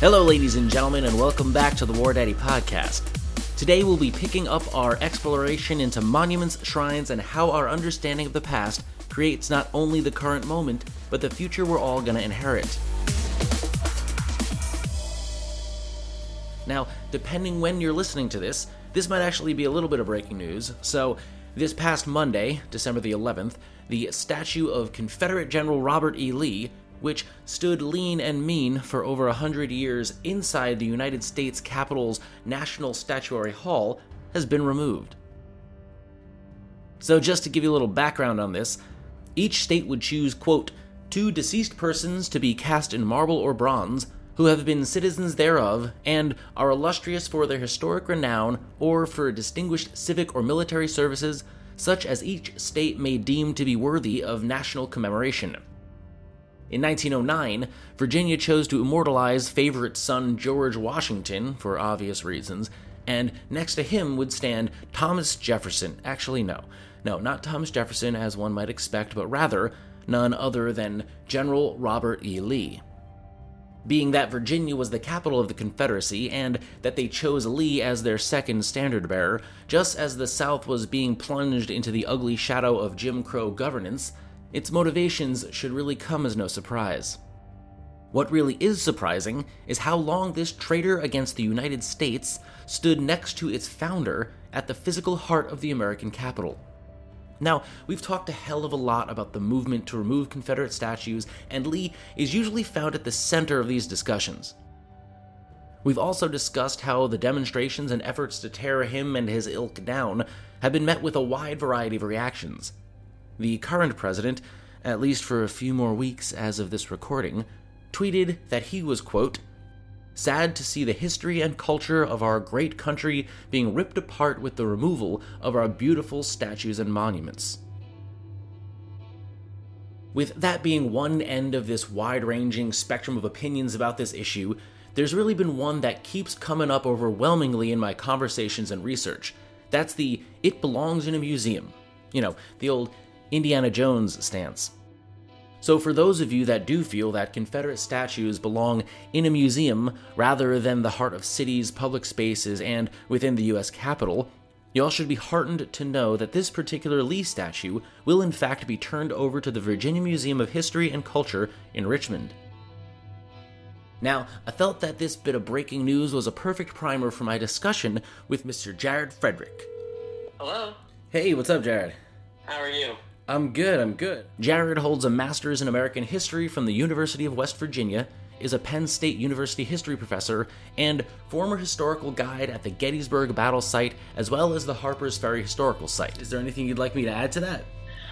Hello, ladies and gentlemen, and welcome back to the War Daddy Podcast. Today we'll be picking up our exploration into monuments, shrines, and how our understanding of the past creates not only the current moment, but the future we're all gonna inherit. Now, depending when you're listening to this, this might actually be a little bit of breaking news. So, this past Monday, December the 11th, the statue of Confederate General Robert E. Lee which stood lean and mean for over a hundred years inside the United States Capitol's National Statuary Hall, has been removed. So, just to give you a little background on this, each state would choose, quote, two deceased persons to be cast in marble or bronze who have been citizens thereof and are illustrious for their historic renown or for distinguished civic or military services such as each state may deem to be worthy of national commemoration. In 1909, Virginia chose to immortalize favorite son George Washington for obvious reasons, and next to him would stand Thomas Jefferson. Actually, no. No, not Thomas Jefferson as one might expect, but rather none other than General Robert E. Lee. Being that Virginia was the capital of the Confederacy and that they chose Lee as their second standard bearer, just as the South was being plunged into the ugly shadow of Jim Crow governance, its motivations should really come as no surprise. What really is surprising is how long this traitor against the United States stood next to its founder at the physical heart of the American capital. Now, we've talked a hell of a lot about the movement to remove Confederate statues, and Lee is usually found at the center of these discussions. We've also discussed how the demonstrations and efforts to tear him and his ilk down have been met with a wide variety of reactions. The current president, at least for a few more weeks as of this recording, tweeted that he was, quote, sad to see the history and culture of our great country being ripped apart with the removal of our beautiful statues and monuments. With that being one end of this wide ranging spectrum of opinions about this issue, there's really been one that keeps coming up overwhelmingly in my conversations and research. That's the it belongs in a museum. You know, the old Indiana Jones stance. So, for those of you that do feel that Confederate statues belong in a museum rather than the heart of cities, public spaces, and within the US Capitol, y'all should be heartened to know that this particular Lee statue will in fact be turned over to the Virginia Museum of History and Culture in Richmond. Now, I felt that this bit of breaking news was a perfect primer for my discussion with Mr. Jared Frederick. Hello. Hey, what's up, Jared? How are you? I'm good, I'm good. Jared holds a master's in American history from the University of West Virginia, is a Penn State University history professor, and former historical guide at the Gettysburg Battle Site as well as the Harper's Ferry Historical Site. Is there anything you'd like me to add to that?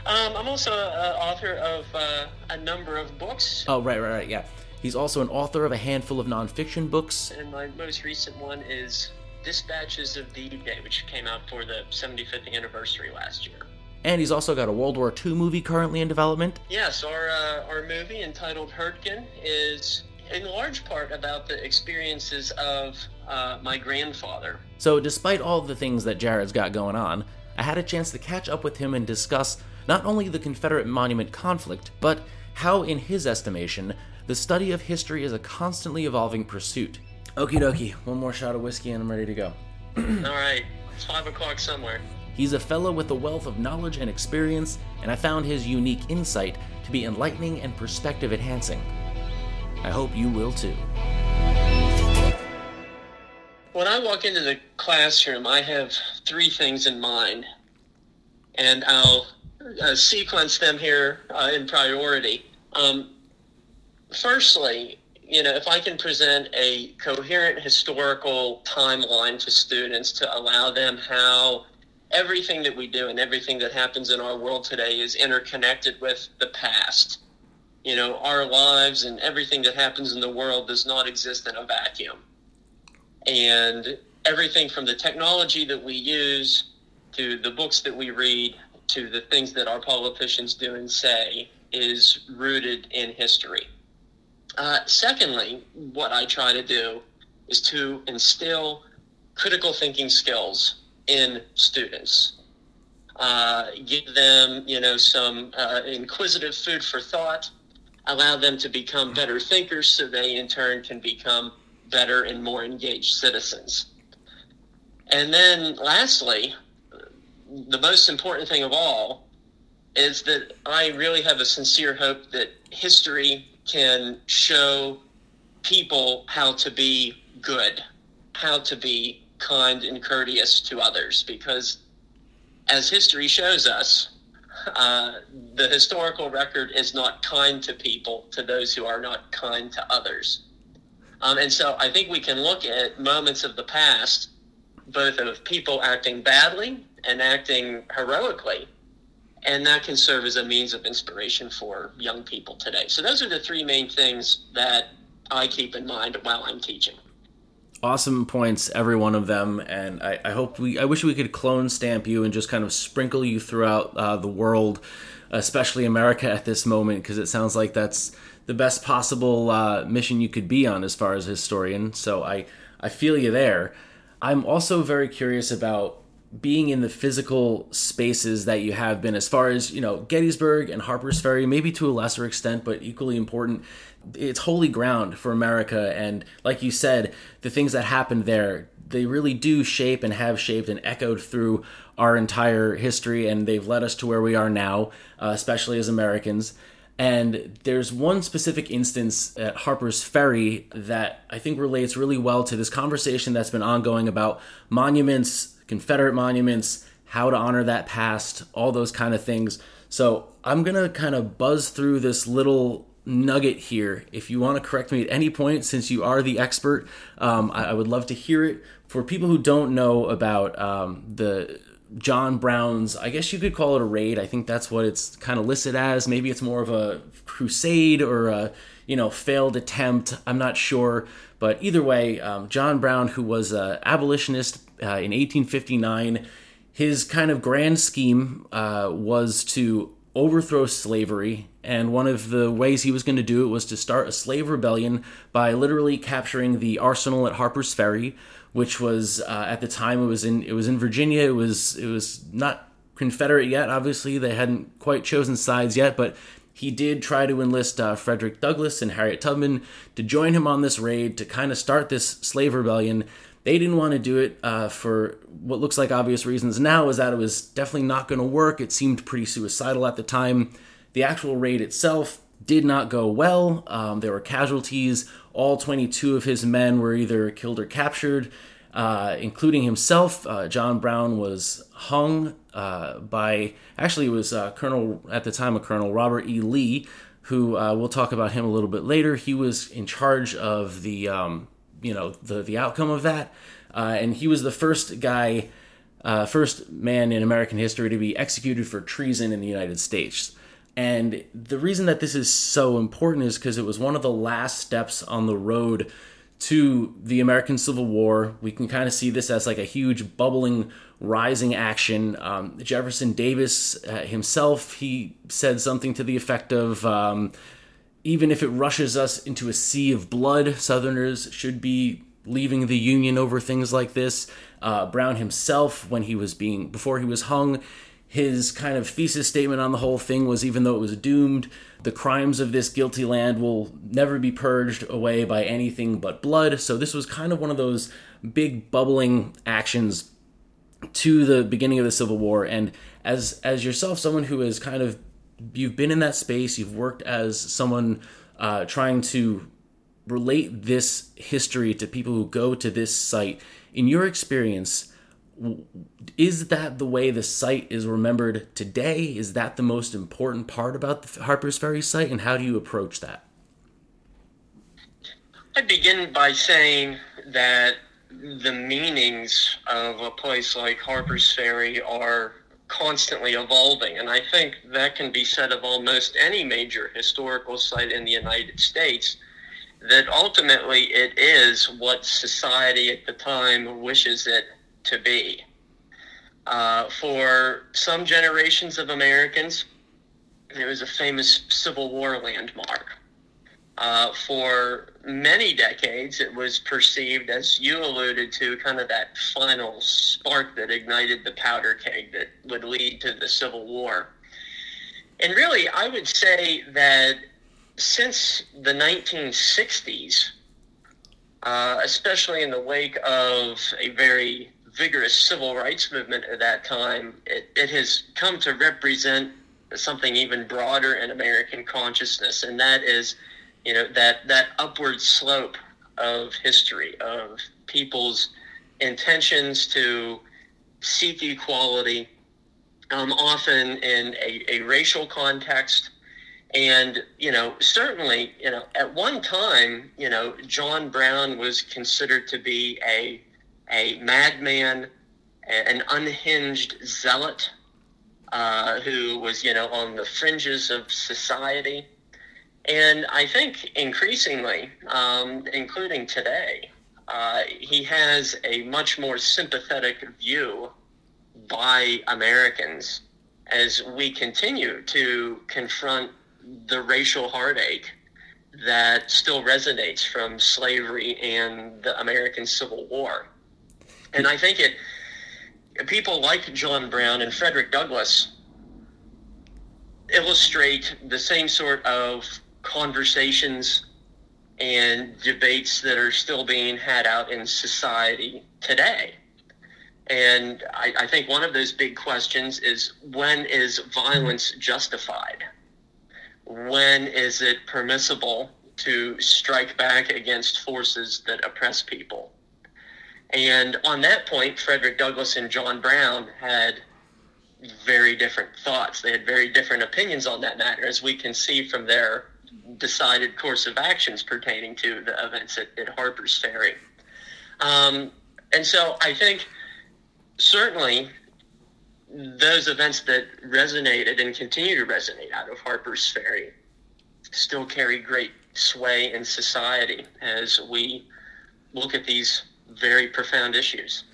Um, I'm also an author of uh, a number of books. Oh, right, right, right, yeah. He's also an author of a handful of nonfiction books. And my most recent one is Dispatches of D-Day, which came out for the 75th anniversary last year. And he's also got a World War II movie currently in development. Yes, our, uh, our movie entitled Hurtgen is in large part about the experiences of uh, my grandfather. So, despite all the things that Jared's got going on, I had a chance to catch up with him and discuss not only the Confederate monument conflict, but how, in his estimation, the study of history is a constantly evolving pursuit. Okie dokie, one more shot of whiskey and I'm ready to go. all right, it's five o'clock somewhere. He's a fellow with a wealth of knowledge and experience, and I found his unique insight to be enlightening and perspective enhancing. I hope you will too. When I walk into the classroom, I have three things in mind, and I'll uh, sequence them here uh, in priority. Um, firstly, you know, if I can present a coherent historical timeline to students to allow them how everything that we do and everything that happens in our world today is interconnected with the past. You know, our lives and everything that happens in the world does not exist in a vacuum. And everything from the technology that we use to the books that we read to the things that our politicians do and say is rooted in history. Uh, secondly, what I try to do is to instill critical thinking skills in students. Uh, give them, you know, some uh, inquisitive food for thought. Allow them to become better thinkers, so they in turn can become better and more engaged citizens. And then lastly, the most important thing of all is that I really have a sincere hope that history can show people how to be good, how to be kind and courteous to others, because as history shows us, uh, the historical record is not kind to people, to those who are not kind to others. Um, and so I think we can look at moments of the past, both of people acting badly and acting heroically, and that can serve as a means of inspiration for young people today. So those are the three main things that I keep in mind while I'm teaching. Awesome points, every one of them, and I, I hope we. I wish we could clone stamp you and just kind of sprinkle you throughout uh, the world, especially America at this moment, because it sounds like that's the best possible uh, mission you could be on as far as historian. So I I feel you there. I'm also very curious about being in the physical spaces that you have been as far as you know gettysburg and harper's ferry maybe to a lesser extent but equally important it's holy ground for america. And like you said the things that happened there they really do shape and have shaped and echoed through our entire history and they've led us to where we are now uh, especially as americans. And there's one specific instance at Harper's Ferry that I think relates really well to this conversation that's been ongoing about monuments Confederate monuments, how to honor that past, all those kind of things. So I'm going to kind of buzz through this little nugget here. If you want to correct me at any point, since you are the expert, um, I, I, would love to hear it. For people who don't know about um, the John Brown's, I guess you could call it a raid. I think that's what it's kind of listed as. Maybe it's more of a crusade or a you know failed attempt. I'm not sure, but either way, um, John Brown, who was an abolitionist uh, in 1859. His kind of grand scheme uh, was to overthrow slavery, and one of the ways he was going to do it was to start a slave rebellion by literally capturing the arsenal at Harper's Ferry, which was uh, at the time it was in it was in Virginia. It was it was not Confederate yet. Obviously, they hadn't quite chosen sides yet, but he did try to enlist uh, Frederick Douglass and Harriet Tubman to join him on this raid to kind of start this slave rebellion they didn't want to do it uh, for what looks like obvious reasons now is that it was definitely not going to work. It seemed pretty suicidal at the time. The actual raid itself did not go well. Um, there were casualties. All 22 of his men were either killed or captured, uh, including himself. Uh, John Brown was hung uh, by, actually, it was uh, Colonel, at the time, a Colonel Robert E. Lee, who uh, we'll talk about him a little bit later. He was in charge of the um, you know the the outcome of that. Uh, and he was the first guy, uh, first man in American history to be executed for treason in the United States. And the reason that this is so important is because it was one of the last steps on the road to the American Civil War. We can kind of see this as like a huge bubbling, rising action. Um, Jefferson Davis uh, himself, he said something to the effect of, um, even if it rushes us into a sea of blood, Southerners should be leaving the Union over things like this. Uh, Brown himself, when he was being, before he was hung, his kind of thesis statement on the whole thing was even though it was doomed, the crimes of this guilty land will never be purged away by anything but blood. So this was kind of one of those big bubbling actions to the beginning of the Civil War. And as as yourself, someone who has kind of you've been in that space, you've worked as someone uh, trying to relate this history to people who go to this site. In your experience, is that the way the site is remembered today? Is that the most important part about the Harper's Ferry site, and how do you approach that? I begin by saying that the meanings of a place like Harper's Ferry are constantly evolving. And I think that can be said of almost any major historical site in the United States that ultimately it is what society at the time wishes it to be. Uh, for some generations of Americans, it was a famous Civil War landmark. Uh, for many decades, it was perceived, as you alluded to, kind of that final spark that ignited the powder keg that would lead to the Civil War. And really, I would say that since the 1960s, uh, especially in the wake of a very vigorous civil rights movement at that time, it, it has come to represent something even broader in American consciousness, and that is, you know, that that upward slope of history of people's intentions to seek equality, um, often in a, a racial context. And, you know, certainly, you know, at one time, you know, John Brown was considered to be a, a madman, an unhinged zealot uh, who was, you know, on the fringes of society. And I think increasingly, um, including today, uh, he has a much more sympathetic view by Americans as we continue to confront the racial heartache that still resonates from slavery and the American Civil War. And I think it people like John Brown and Frederick Douglass illustrate the same sort of conversations and debates that are still being had out in society today. And I, I, think one of those big questions is when is violence justified? When is it permissible to strike back against forces that oppress people? And on that point, Frederick Douglass and John Brown had very different thoughts. They had very different opinions on that matter, as we can see from their decided course of actions pertaining to the events at, at Harper's Ferry. Um, and so I think certainly those events that resonated and continue to resonate out of Harper's Ferry still carry great sway in society as we look at these very profound issues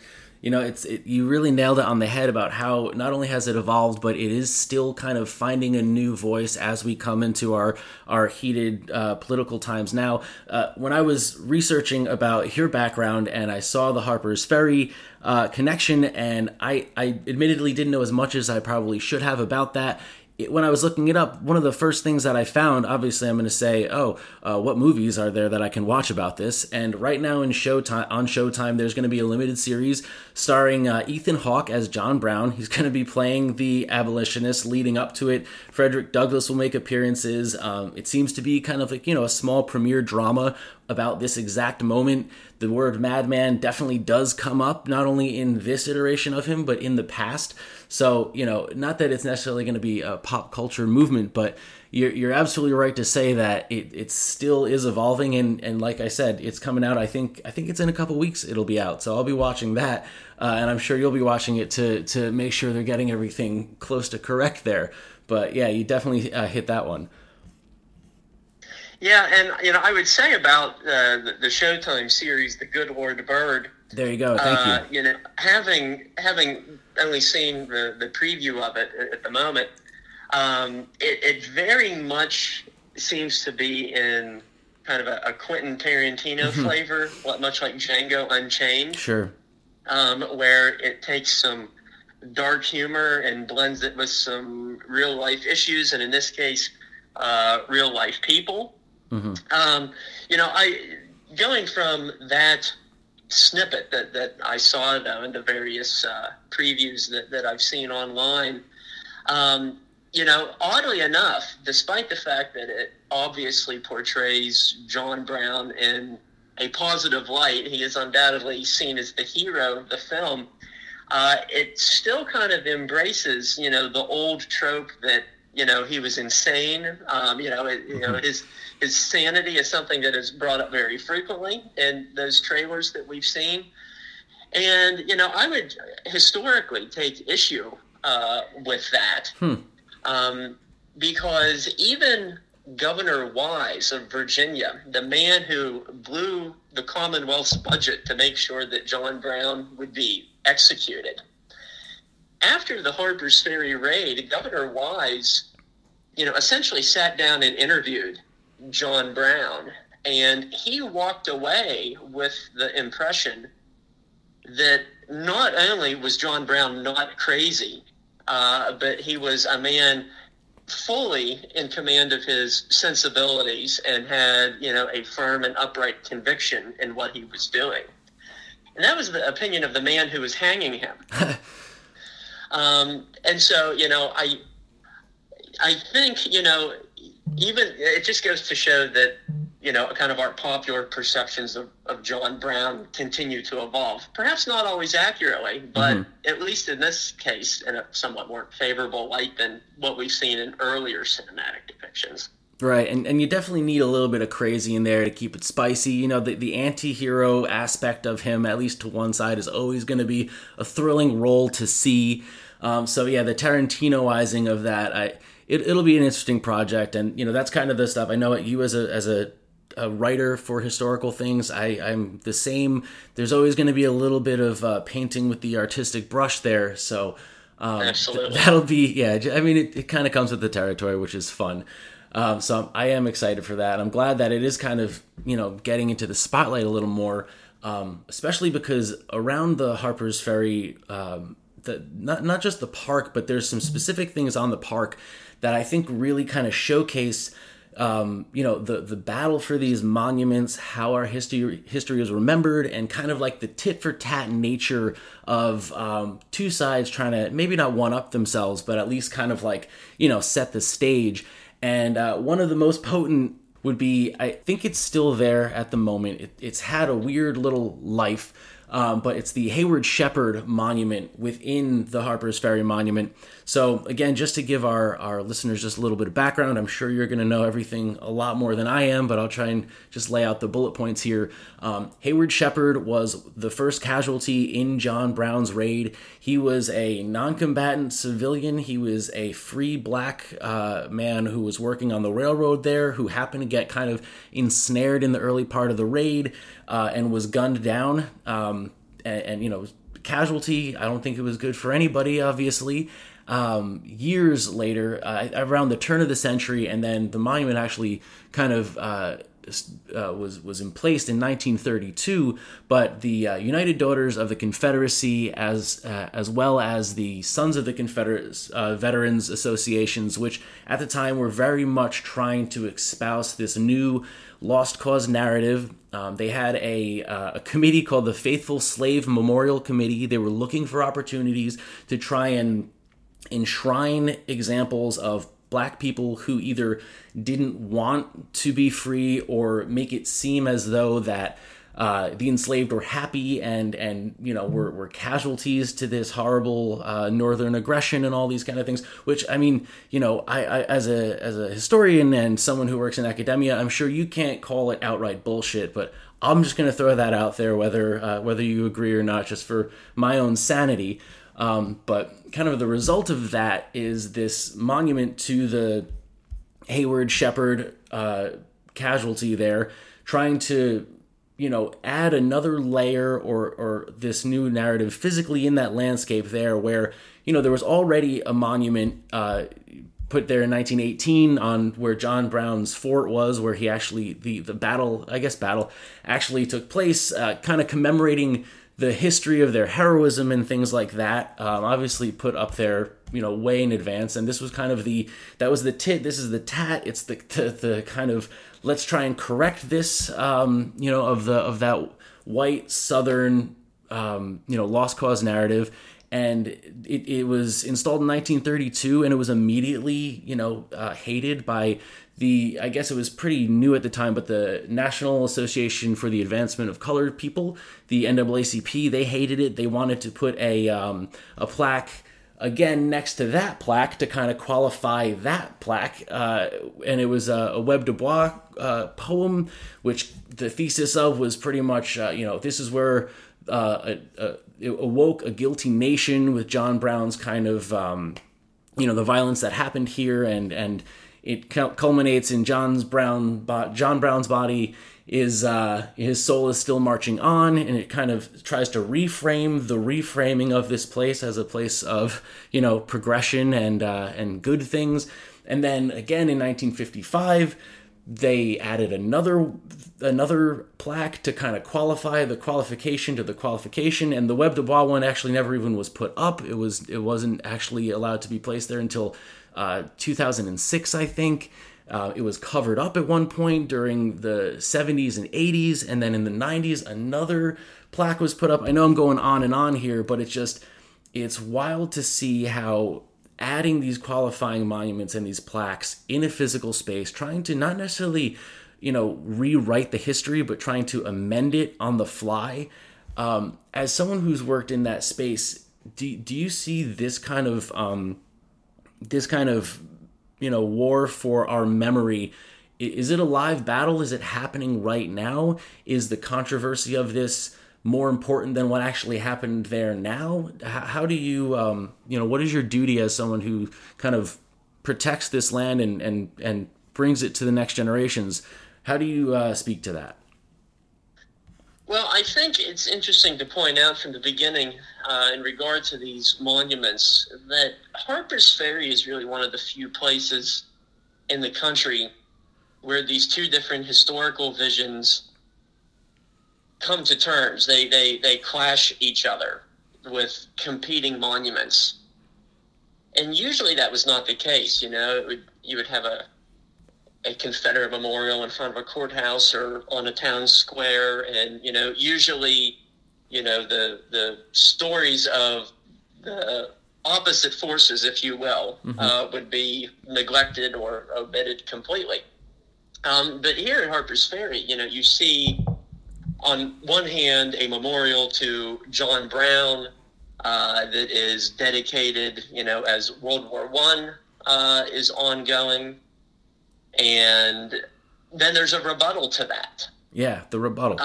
you know, it's it, you really nailed it on the head about how not only has it evolved, but it is still kind of finding a new voice as we come into our our heated uh, political times now. Uh, when I was researching about your background and I saw the Harper's Ferry uh, connection, and I I admittedly didn't know as much as I probably should have about that it, when I was looking it up, one of the first things that I found, obviously, I'm going to say, oh, uh, what movies are there that I can watch about this? And right now in Showtime, on Showtime, there's going to be a limited series starring uh, Ethan Hawke as John Brown. He's going to be playing the abolitionist leading up to it. Frederick Douglass will make appearances. Um, it seems to be kind of like you know a small premiere drama about this exact moment. The word madman definitely does come up, not only in this iteration of him, but in the past. So, you know, not that it's necessarily going to be a pop culture movement, but you're, you're absolutely right to say that it, it still is evolving. And, and like I said, it's coming out. I think, I think it's in a couple weeks it'll be out. So I'll be watching that. Uh, and I'm sure you'll be watching it to, to make sure they're getting everything close to correct there. But yeah, you definitely uh, hit that one. Yeah, and you know, I would say about uh, the, the, Showtime series, The Good Lord Bird. There you go. Thank uh, you. You know, having having only seen the, the preview of it at the moment, um, it, it, very much seems to be in kind of a, a Quentin Tarantino mm-hmm. flavor, much like Django Unchained. Sure. Um, where it takes some dark humor and blends it with some real life issues, and in this case, uh, real life people. Mm-hmm. Um, you know, I going from that snippet that, that I saw though in the various uh, previews that, that I've seen online. Um, you know, oddly enough, despite the fact that it obviously portrays John Brown in a positive light, he is undoubtedly seen as the hero of the film. Uh, it still kind of embraces, you know, the old trope that you know he was insane. Um, you know, it, you know mm-hmm. his his sanity is something that is brought up very frequently in those trailers that we've seen. And you know, I would historically take issue uh, with that hmm. um, because even Governor Wise of Virginia, the man who blew the Commonwealth's budget to make sure that John Brown would be executed after the Harper's Ferry raid, Governor Wise, you know, essentially sat down and interviewed John Brown, and he walked away with the impression that not only was John Brown not crazy, uh, but he was a man fully in command of his sensibilities and had, you know, a firm and upright conviction in what he was doing. And that was the opinion of the man who was hanging him. um, and so, you know, I, I think, you know, even it just goes to show that you know, kind of our popular perceptions of, of John Brown continue to evolve. Perhaps not always accurately, but mm-hmm. at least in this case, in a somewhat more favorable light than what we've seen in earlier cinematic depictions. Right, and, and you definitely need a little bit of crazy in there to keep it spicy. You know, the, the anti hero aspect of him, at least to one side, is always going to be a thrilling role to see. Um, so, yeah, the Tarantinoizing of that, I. It, it'll be an interesting project, and you know that's kind of the stuff. I know you as a as a a writer for historical things. I, I'm the same. There's always going to be a little bit of uh, painting with the artistic brush there. So um, Absolutely. Th- that'll be, yeah. I mean, it, it kind of comes with the territory, which is fun. Um, so I am excited for that. I'm glad that it is kind of, you know, getting into the spotlight a little more, um, especially because around the Harper's Ferry, um, the, not, not just the park, but there's some specific things on the park that I think really kind of showcase um, you know the the battle for these monuments, how our history history is remembered, and kind of like the tit for tat nature of um, two sides trying to maybe not one up themselves, but at least kind of like you know set the stage. And uh, one of the most potent would be I think it's still there at the moment. It, it's had a weird little life. Um, but it's the Heyward Shepherd Monument within the Harper's Ferry Monument. So, again, just to give our, our listeners just a little bit of background, I'm sure you're going to know everything a lot more than I am, but I'll try and just lay out the bullet points here. Um, Heyward Shepherd was the first casualty in John Brown's raid. He was a non combatant civilian, he was a free black uh, man who was working on the railroad there, who happened to get kind of ensnared in the early part of the raid uh, and was gunned down. Um, and, and, you know, casualty. I don't think it was good for anybody, obviously um, years later, uh, around the turn of the century, and then the monument actually kind of uh, uh, was was in place in 1932. But the uh, United Daughters of the Confederacy, as uh, as well as the Sons of the Confederate uh, Veterans Associations, which at the time were very much trying to espouse this new lost cause narrative. Um, they had a, a committee called the Faithful Slave Memorial Committee. They were looking for opportunities to try and enshrine examples of black people who either didn't want to be free or make it seem as though that uh, the enslaved were happy and and you know were, were casualties to this horrible uh, northern aggression and all these kind of things. Which I mean, you know, I, I, as a as a historian and someone who works in academia, I'm sure you can't call it outright bullshit, but I'm just going to throw that out there, whether uh, whether you agree or not, just for my own sanity. Um, but kind of the result of that is this monument to the Heyward Shepherd uh, casualty there, trying to you know add another layer or or this new narrative physically in that landscape there, where you know there was already a monument. Uh, put there in 1918 on where John Brown's fort was, where he actually the the battle, I guess battle, actually took place, uh, kind of commemorating the history of their heroism and things like that. Um, obviously, put up there, you know, way in advance. And this was kind of the that was the tit. This is the tat. It's the the, the kind of let's try and correct this, um, you know, of the of that white Southern, um, you know, lost cause narrative. And it, it was installed in 1932, and it was immediately, you know, uh, hated by the I guess it was pretty new at the time, but the National Association for the Advancement of Colored People, the NAACP, they hated it. They wanted to put a um, a plaque again next to that plaque to kind of qualify that plaque, uh, and it was a, a Webb Du Bois uh, poem, which the thesis of was pretty much uh, you know this is where uh, a, a, it awoke a guilty nation with John Brown's kind of um, you know the violence that happened here and and it culminates in John's Brown John Brown's body is uh, his soul is still marching on, and it kind of tries to reframe the reframing of this place as a place of you know progression and uh, and good things. And then again in 1955, they added another another plaque to kind of qualify the qualification to the qualification and the Webb Du Bois one actually never even was put up it was it wasn't actually allowed to be placed there until uh, 2006, I think. Uh, it was covered up at one point during the 70s and 80s, and then in the 90s, another plaque was put up. I know I'm going on and on here, but it's just, it's wild to see how adding these qualifying monuments and these plaques in a physical space, trying to not necessarily, you know, rewrite the history, but trying to amend it on the fly. Um, as someone who's worked in that space, do, do you see this kind of um, this kind of you know war for our memory is it a live battle? Is it happening right now? Is the controversy of this more important than what actually happened there now? How, do you um, you know what is your duty as someone who kind of protects this land and and and brings it to the next generations? How do you uh, speak to that? Well, I think it's interesting to point out from the beginning, uh, in regard to these monuments, that Harper's Ferry is really one of the few places in the country where these two different historical visions come to terms. They they they clash each other with competing monuments, and usually that was not the case. You know, would, you would have a a Confederate memorial in front of a courthouse or on a town square, and you know, usually, you know, the the stories of the opposite forces, if you will, mm-hmm. uh, would be neglected or omitted completely. Um, but here at Harper's Ferry, you know, you see on one hand a memorial to John Brown uh, that is dedicated, you know, as World War One uh, is ongoing. And then there's a rebuttal to that. Yeah, the rebuttal.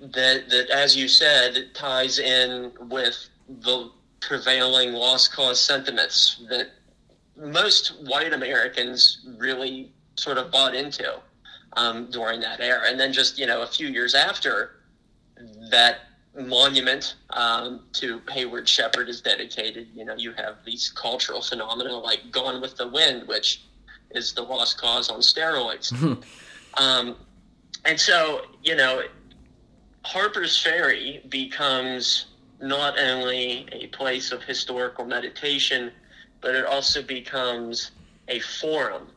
That, that, as you said, ties in with the prevailing lost cause sentiments that most white Americans really sort of bought into um, during that era. And then just, you know, a few years after that monument um, to Heyward Shepherd is dedicated, you know, you have these cultural phenomena like Gone with the Wind, which is the lost cause on steroids. um, and so, you know, Harper's Ferry becomes not only a place of historical meditation, but it also becomes a forum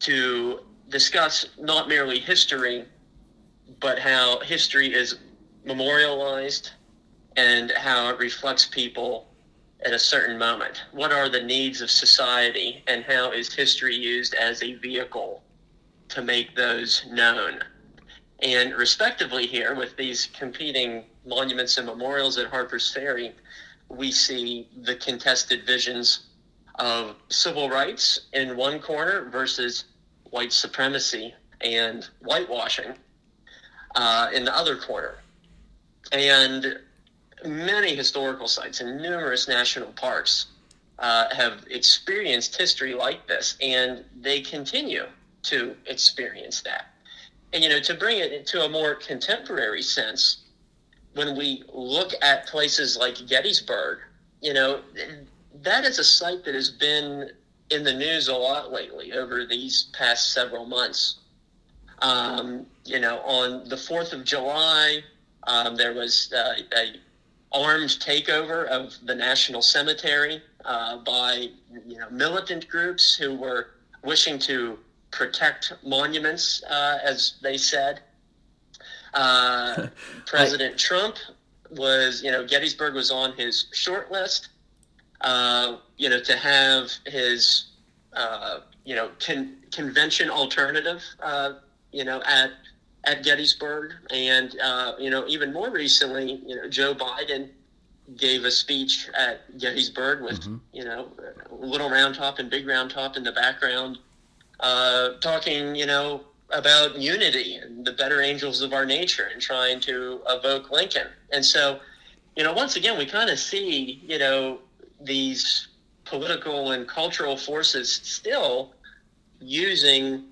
to discuss not merely history, but how history is memorialized and how it reflects people at a certain moment? What are the needs of society, and how is history used as a vehicle to make those known? And respectively, here with these competing monuments and memorials at Harper's Ferry, we see the contested visions of civil rights in one corner versus white supremacy and whitewashing uh, in the other corner. And many historical sites and numerous national parks uh, have experienced history like this, and they continue to experience that. And, you know, to bring it into a more contemporary sense, when we look at places like Gettysburg, you know, that is a site that has been in the news a lot lately over these past several months. Um, you know, on the 4th of July, um, there was uh, a armed takeover of the National Cemetery uh, by you know, militant groups who were wishing to protect monuments, uh, as they said. Uh, President I... Trump was, you know, Gettysburg was on his short list. Uh, you know, to have his, uh, you know, con- convention alternative, uh, you know, at at Gettysburg, and uh, you know, even more recently, you know, Joe Biden gave a speech at Gettysburg with mm-hmm. you know, little round top and big round top in the background, uh, talking, you know, about unity and the better angels of our nature, and trying to evoke Lincoln. And so, you know, once again, we kind of see, you know, these political and cultural forces still using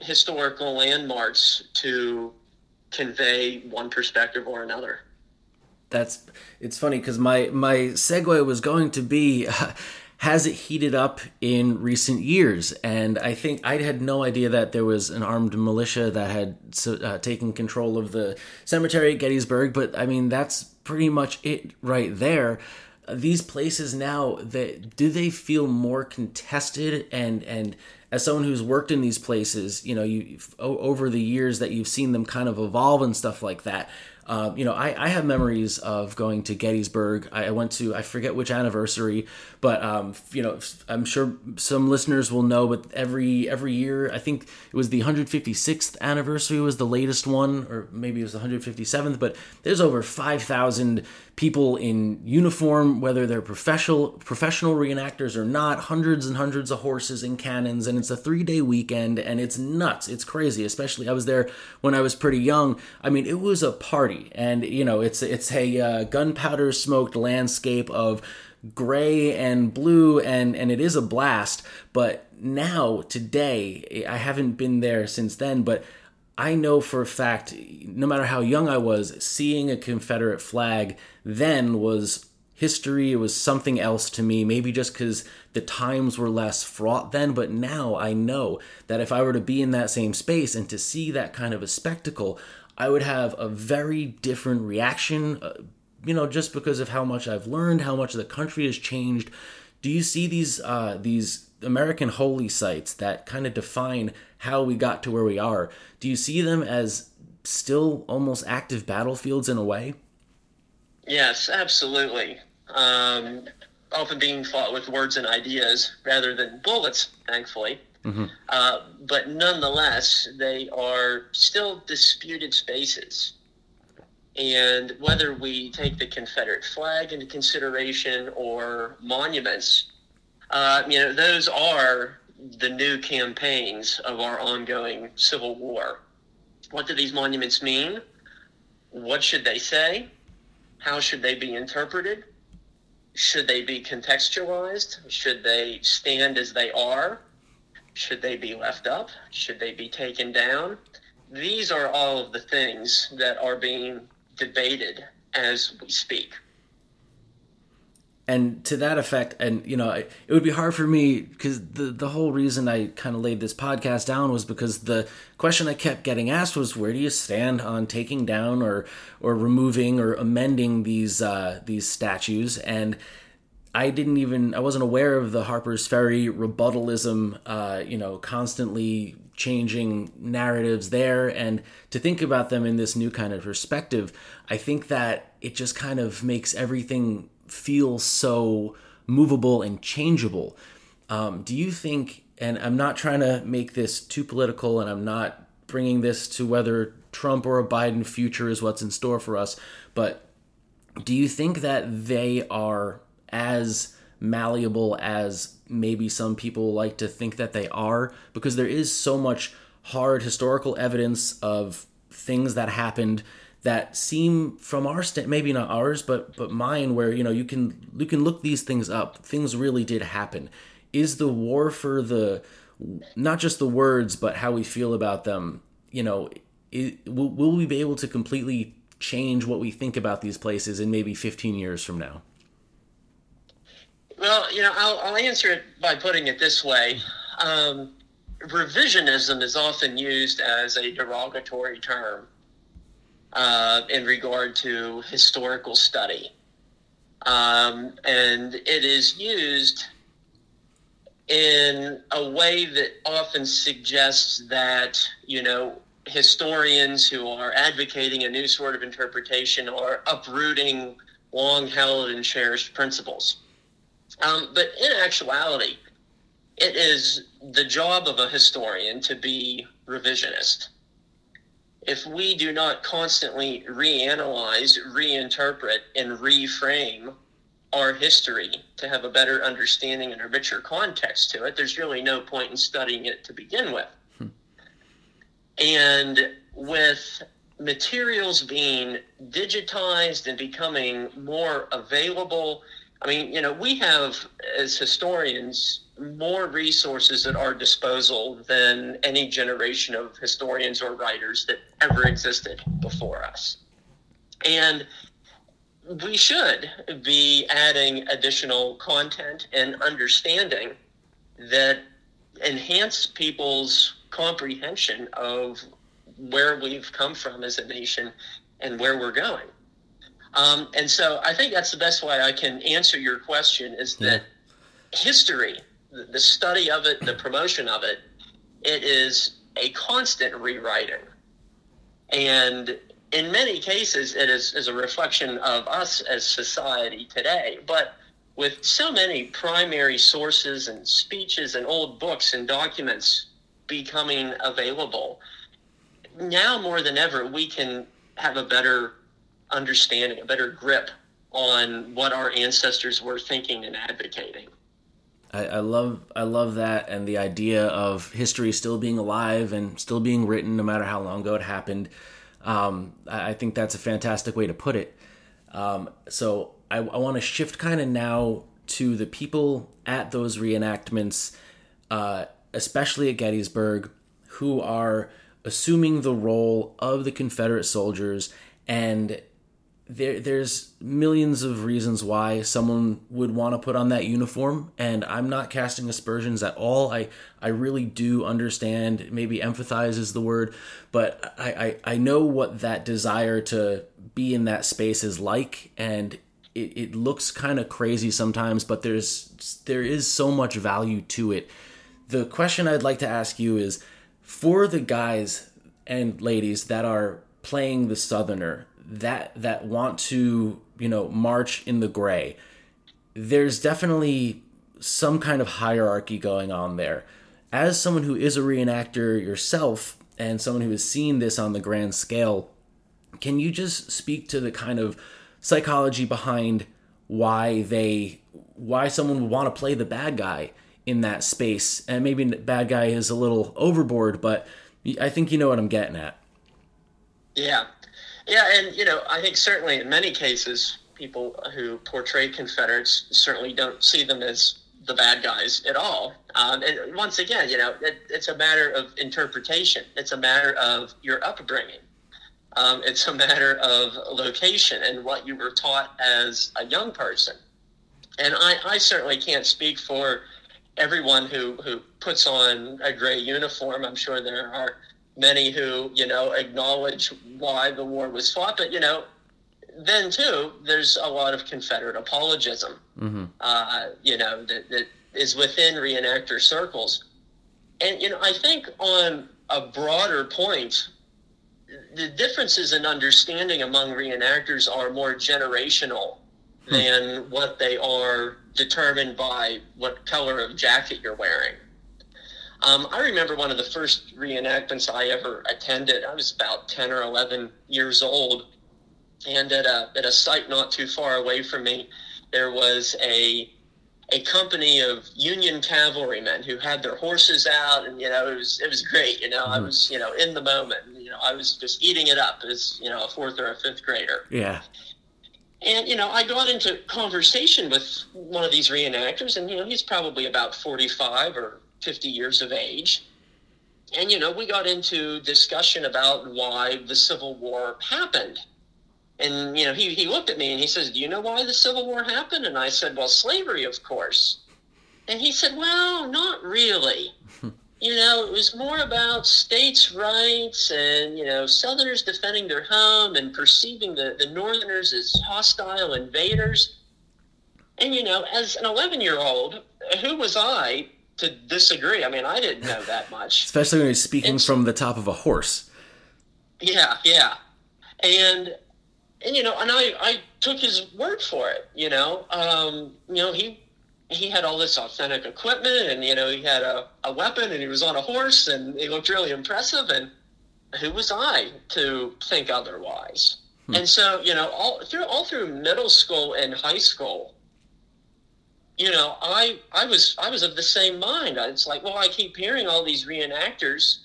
historical landmarks to convey one perspective or another. That's it's funny because my my segue was going to be. Uh, has it heated up in recent years? And I think I had no idea that there was an armed militia that had uh, taken control of the cemetery at Gettysburg. But I mean, that's pretty much it right there. these places now that do they feel more contested and and as someone who's worked in these places you know you over the years that you've seen them kind of evolve and stuff like that uh, you know, I, I have memories of going to Gettysburg. I, I went to I forget which anniversary, but um, you know, I'm sure some listeners will know. But every every year, I think it was the 156th anniversary was the latest one, or maybe it was the 157th. But there's over 5,000 people in uniform, whether they're professional professional reenactors or not. Hundreds and hundreds of horses and cannons, and it's a three day weekend, and it's nuts. It's crazy. Especially I was there when I was pretty young. I mean, it was a party and you know it's it's a uh, gunpowder smoked landscape of gray and blue and and it is a blast but now today i haven't been there since then but i know for a fact no matter how young i was seeing a confederate flag then was history it was something else to me maybe just because the times were less fraught then but now i know that if i were to be in that same space and to see that kind of a spectacle I would have a very different reaction, uh, you know, just because of how much I've learned, how much the country has changed. Do you see these uh, these American holy sites that kind of define how we got to where we are? Do you see them as still almost active battlefields in a way? Yes, absolutely. Um, often being fought with words and ideas rather than bullets, thankfully. Mm-hmm. Uh, but nonetheless, they are still disputed spaces. And whether we take the Confederate flag into consideration or monuments, uh, you know, those are the new campaigns of our ongoing Civil War. What do these monuments mean? What should they say? How should they be interpreted? Should they be contextualized? Should they stand as they are? Should they be left up? Should they be taken down? These are all of the things that are being debated as we speak. And to that effect, and you know, it would be hard for me because the the whole reason I kind of laid this podcast down was because the question I kept getting asked was, where do you stand on taking down or or removing or amending these uh, these statues? And I didn't even I wasn't aware of the Harper's Ferry rebuttalism, uh, you know, constantly changing narratives there, and to think about them in this new kind of perspective, I think that it just kind of makes everything feel so movable and changeable. Um, do you think? And I'm not trying to make this too political, and I'm not bringing this to whether Trump or a Biden future is what's in store for us, but do you think that they are as malleable as maybe some people like to think that they are because there is so much hard historical evidence of things that happened that seem from our st- maybe not ours but but mine where you know you can you can look these things up. Things really did happen. Is the war for the not just the words but how we feel about them you know it, will, will we be able to completely change what we think about these places in maybe 15 years from now? Well, you know, I'll, I'll answer it by putting it this way. Um, revisionism is often used as a derogatory term uh, in regard to historical study. Um, and it is used in a way that often suggests that, you know, historians who are advocating a new sort of interpretation are uprooting long held and cherished principles. Um, but in actuality, it is the job of a historian to be revisionist. If we do not constantly reanalyze, reinterpret, and reframe our history to have a better understanding and a richer context to it, there's really no point in studying it to begin with. Hmm. And with materials being digitized and becoming more available I mean, you know, we have as historians more resources at our disposal than any generation of historians or writers that ever existed before us. And we should be adding additional content and understanding that enhance people's comprehension of where we've come from as a nation and where we're going. Um, and so I think that's the best way I can answer your question is that yeah. history, the study of it, the promotion of it, it is a constant rewriting. And in many cases, it is, is a reflection of us as society today. But with so many primary sources and speeches and old books and documents becoming available, now more than ever, we can have a better understanding, a better grip on what our ancestors were thinking and advocating. I, I, love I love that and the idea of history still being alive and still being written no matter how long ago it happened. Um, I, I, think that's a fantastic way to put it. Um, so I, I want to shift kind of now to the people at those reenactments, uh, especially at Gettysburg, who are assuming the role of the Confederate soldiers and there there's millions of reasons why someone would want to put on that uniform and I'm not casting aspersions at all. I I really do understand, maybe empathize is the word, but I, I, I know what that desire to be in that space is like and it, it looks kind of crazy sometimes, but there's there is so much value to it. The question I'd like to ask you is for the guys and ladies that are playing the southerner that that want to you know march in the gray. There's definitely some kind of hierarchy going on there. As someone who is a reenactor yourself and someone who has seen this on the grand scale can you just speak to the kind of psychology behind why they why someone would want to play the bad guy in that space? And maybe the bad guy is a little overboard but i think you know what i'm getting at. Yeah yeah, and you know, I think certainly in many cases, people who portray Confederates certainly don't see them as the bad guys at all. Um, and once again, you know, it, it's a matter of interpretation. It's a matter of your upbringing. Um, it's a matter of location and what you were taught as a young person. And I, I certainly can't speak for everyone who, who puts on a gray uniform. I'm sure there are many who you know acknowledge why the war was fought, but you know, then too, there's a lot of Confederate apologism. Mm-hmm. Uh, you know that, that is within reenactor circles, and you know I think on a broader point, the differences in understanding among reenactors are more generational hmm. than what they are determined by what color of jacket you're wearing. Um, I remember one of the first reenactments I ever attended. I was about 10 or 11 years old. And at a, at a site not too far away from me, there was a, a company of Union cavalrymen who had their horses out. And, you know, it was, it was great. You know, mm-hmm. I was, you know, in the moment. You know, I was just eating it up as, you know, a fourth or a fifth grader. Yeah. And, you know, I got into conversation with one of these reenactors, and, you know, he's probably about 45 or 50 years of age. And, you know, we got into discussion about why the Civil War happened. And, you know, he, he looked at me and he says, Do you know why the Civil War happened? And I said, Well, slavery, of course. And he said, Well, not really. you know, it was more about states' rights and, you know, Southerners defending their home and perceiving the, the Northerners as hostile invaders. And, you know, as an 11 year old, who was I to disagree. I mean, I didn't know that much. Especially when he's speaking and, from the top of a horse. Yeah, yeah. And and you know, and I I took his word for it, you know. Um, you know, he he had all this authentic equipment and you know, he had a, a weapon and he was on a horse and he looked really impressive and who was I to think otherwise? Hmm. And so, you know, all through all through middle school and high school, you know, I I was I was of the same mind. It's like, well, I keep hearing all these reenactors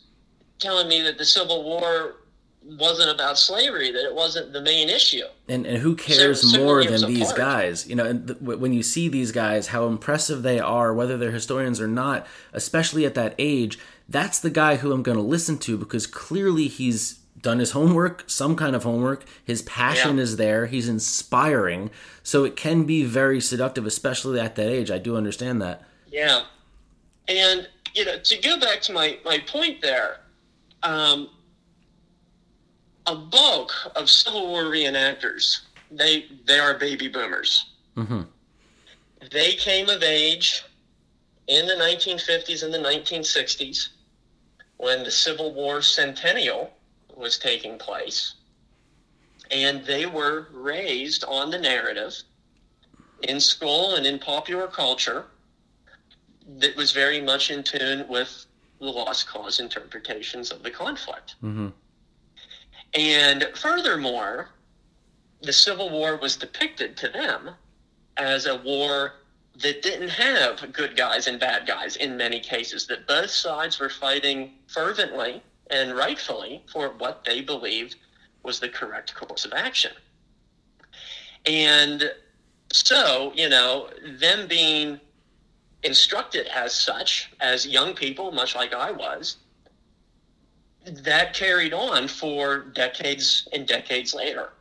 telling me that the Civil War wasn't about slavery, that it wasn't the main issue. And and who cares so, more than these guys? You know, and th- when you see these guys, how impressive they are, whether they're historians or not, especially at that age. That's the guy who I'm going to listen to because clearly he's done his homework, some kind of homework. His passion yeah. is there. He's inspiring. So it can be very seductive, especially at that age. I do understand that. Yeah. And, you know, to go back to my, my point there, um, a bulk of Civil War reenactors they they are baby boomers. Mm-hmm. They came of age in the 1950s and the 1960s when the Civil War centennial was taking place. And they were raised on the narrative in school and in popular culture that was very much in tune with the lost cause interpretations of the conflict. Mm-hmm. And furthermore, the Civil War was depicted to them as a war that didn't have good guys and bad guys in many cases, that both sides were fighting fervently and rightfully for what they believed was the correct course of action. And so, you know, them being instructed as such, as young people, much like I was, that carried on for decades and decades later.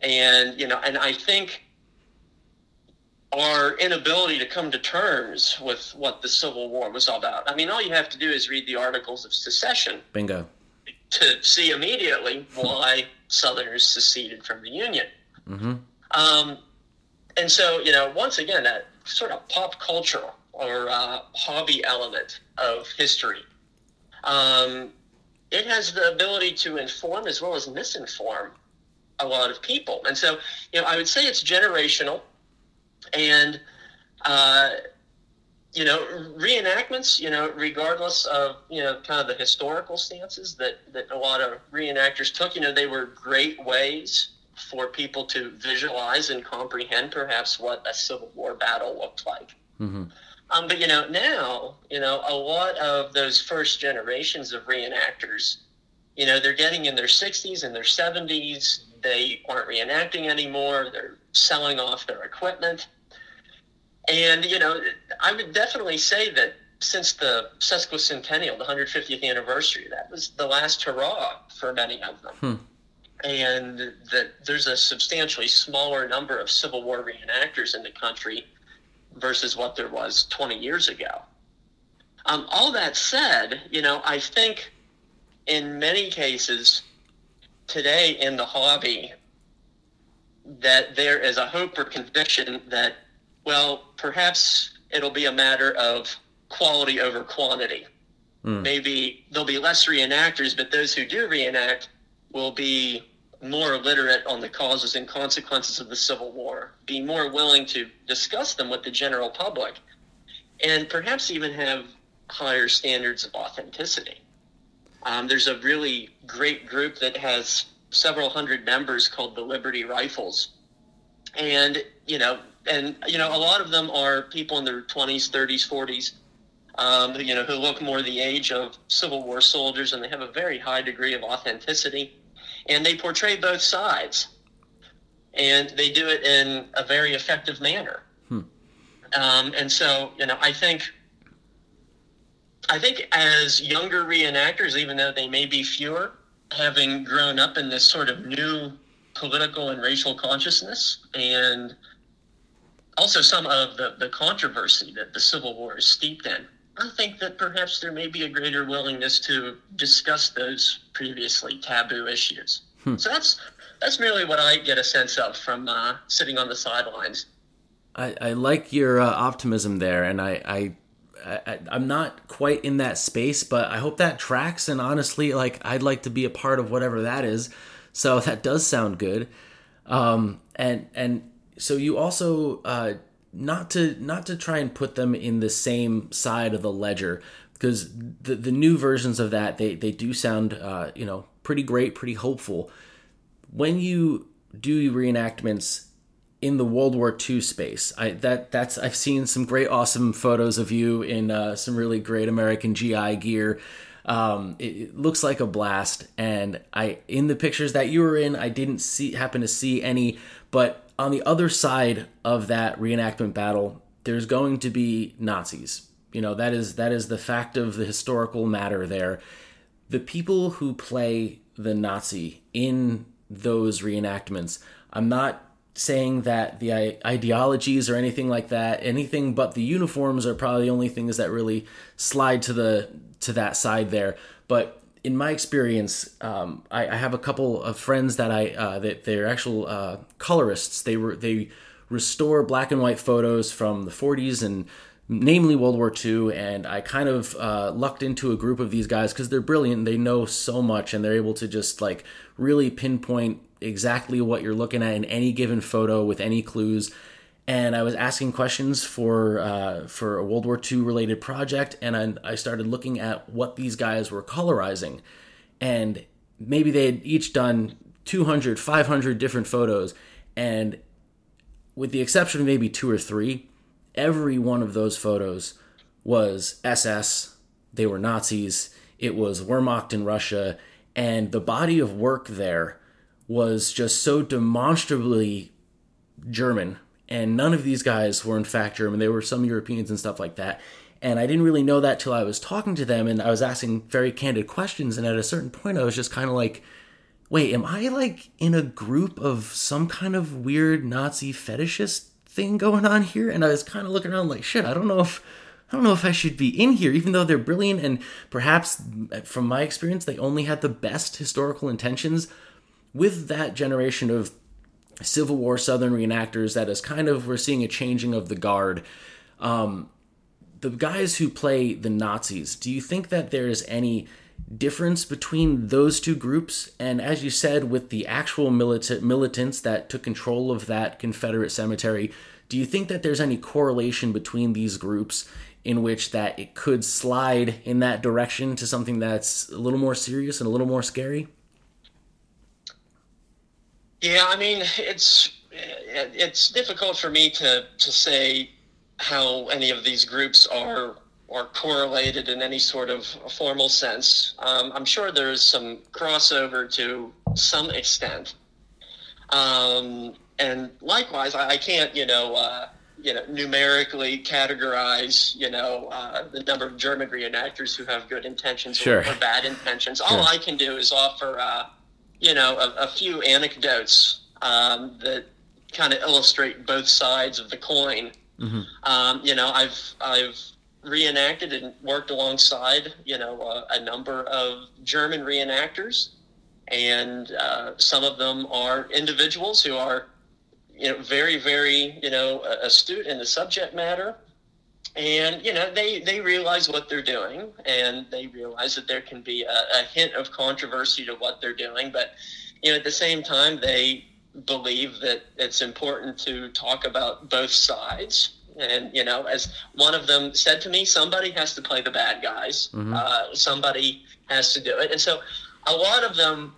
And, you know, and I think our inability to come to terms with what the Civil War was all about. I mean, all you have to do is read the Articles of Secession Bingo. to see immediately why Southerners seceded from the Union. Mm-hmm. Um, and so, you know, once again, that sort of pop culture or uh, hobby element of history, um, it has the ability to inform as well as misinform a lot of people. And so, you know, I would say it's generational. And, uh, you know, reenactments, you know, regardless of, you know, kind of the historical stances that, that a lot of reenactors took, you know, they were great ways for people to visualize and comprehend perhaps what a Civil War battle looked like. Mm-hmm. Um, but you know, now you know a lot of those first generations of reenactors, you know, they're getting in their 60s and their 70s. They aren't reenacting anymore. They're selling off their equipment, and you know, I would definitely say that since the sesquicentennial, the 150th anniversary, that was the last hurrah for many of them. Hmm. And that there's a substantially smaller number of Civil War reenactors in the country versus what there was 20 years ago. Um, all that said, you know, I think in many cases today in the hobby that there is a hope or conviction that, well, perhaps it'll be a matter of quality over quantity. Mm. Maybe there'll be less reenactors, but those who do reenact will be more literate on the causes and consequences of the Civil War, be more willing to discuss them with the general public, and perhaps even have higher standards of authenticity. Um, there's a really great group that has several hundred members called the Liberty Rifles, and you know, and you know, a lot of them are people in their 20s, 30s, 40s. Um, you know, who look more the age of Civil War soldiers, and they have a very high degree of authenticity and they portray both sides, and they do it in a very effective manner. Hmm. Um, and so, you know, I think, I think as younger reenactors, even though they may be fewer, having grown up in this sort of new political and racial consciousness, and also some of the, the controversy that the Civil War is steeped in. I think that perhaps there may be a greater willingness to discuss those previously taboo issues. Hmm. So that's that's merely what I get a sense of from uh, sitting on the sidelines. I, I like your uh, optimism there, and I, I I, am not quite in that space, but I hope that tracks. And honestly, like I'd like to be a part of whatever that is. So that does sound good. Um, and and so you also uh, not to not to try and put them in the same side of the ledger because the the new versions of that they they do sound uh, you know pretty great, pretty hopeful. When you do reenactments in the World War II space, I that that's I've seen some great, awesome photos of you in uh, some really great American GI gear. Um, it, it, looks like a blast, and I in the pictures that you were in, I didn't see happen to see any, but on the other side of that reenactment battle, there's going to be Nazis. You know, that is that is the fact of the historical matter there. The people who play the Nazi in those reenactments, I'm not saying that the ideologies or anything like that, anything but the uniforms are probably the only things that really slide to the to that side there. But in my experience, um, I, I, have a couple of friends that I uh, that they're actual uh, colorists. They were they restore black and white photos from the 40s and namely World War II. And I kind of uh, lucked into a group of these guys because they're brilliant. They know so much and they're able to just like really pinpoint exactly what you're looking at in any given photo with any clues. And I was asking questions for uh, for a World War II related project, and I, I started looking at what these guys were colorizing, and maybe they had each done 200, 500 different photos, and with the exception of maybe two or three, every one of those photos was SS. They were Nazis. It was Wehrmacht in Russia. And the body of work there was just so demonstrably German. And none of these guys were, in fact, German. They were some Europeans and stuff like that. And I didn't really know that till I was talking to them and I was asking very candid questions. And at a certain point, I was just kind of like, wait, am I like in a group of some kind of weird Nazi fetishist thing going on here and i was kind of looking around like shit i don't know if i don't know if i should be in here even though they're brilliant and perhaps from my experience they only had the best historical intentions with that generation of civil war southern reenactors that is kind of we're seeing a changing of the guard. Um, the guys who play the nazis do you think that there's any difference between those two groups? And as you said with the actual militant militants that took control of that confederate cemetery do you think that there's any correlation between these groups in which that it could slide in that direction to something that's a little more serious and a little more scary yeah i mean it's it's difficult for me to to say how any of these groups are or correlated in any sort of formal sense. Um, I'm sure there's some crossover to some extent. Um, and likewise, I, I, can't, you know, uh, you know, numerically categorize, you know, uh, the number of German reenactors who have good intentions sure. or, or, bad intentions. All I can do is offer, uh, you know, a, a few anecdotes um, that kind of illustrate both sides of the coin. Mm-hmm. Um, you know, I've I've reenacted and worked alongside, you know, uh, a number of German reenactors, and uh, some of them are individuals who are, you know, very, very, you know, astute in the subject matter, and you know, they they realize what they're doing, and they realize that there can be a, a hint of controversy to what they're doing, but you know, at the same time, they believe that it's important to talk about both sides and you know, as one of them said to me, somebody has to play the bad guys. Mm-hmm. Uh, somebody has to do it, and so a lot of them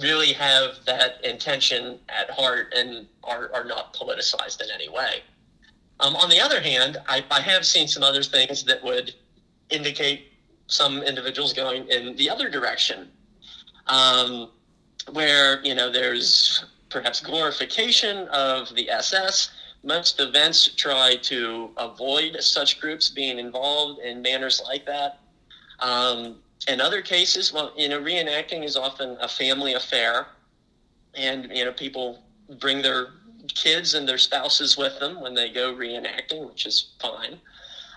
really have that intention at heart and are, are not politicized in any way. Um, on the other hand, I, I have seen some other things that would indicate some individuals going in the other direction, um, where you know there's perhaps glorification of the SS most events try to avoid such groups being involved in manners like that. Um, in other cases, well, you know, reenacting is often a family affair, and you know, people bring their kids and their spouses with them when they go reenacting, which is fine.